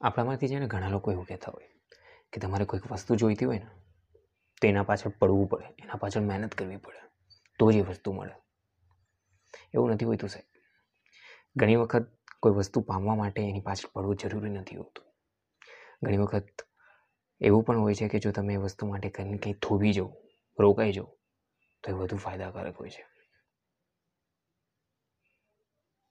આપણામાંથી છે ને ઘણા લોકો એવું કહેતા હોય કે તમારે કોઈક વસ્તુ જોઈતી હોય ને, તો એના પાછળ પડવું પડે, એના પાછળ મહેનત કરવી પડે, તો જ એ વસ્તુ મળે. એવું નથી હોતું સાહેબ. ઘણી વખત કોઈ વસ્તુ પામવા માટે એની પાછળ પડવું જરૂરી નથી હોતું. ઘણી વખત એવું પણ હોય છે કે જો તમે એ વસ્તુ માટે કંઈ કંઈ થોભી જાઓ, રોકાઈ જાઓ, તો એ વધુ ફાયદાકારક હોય છે.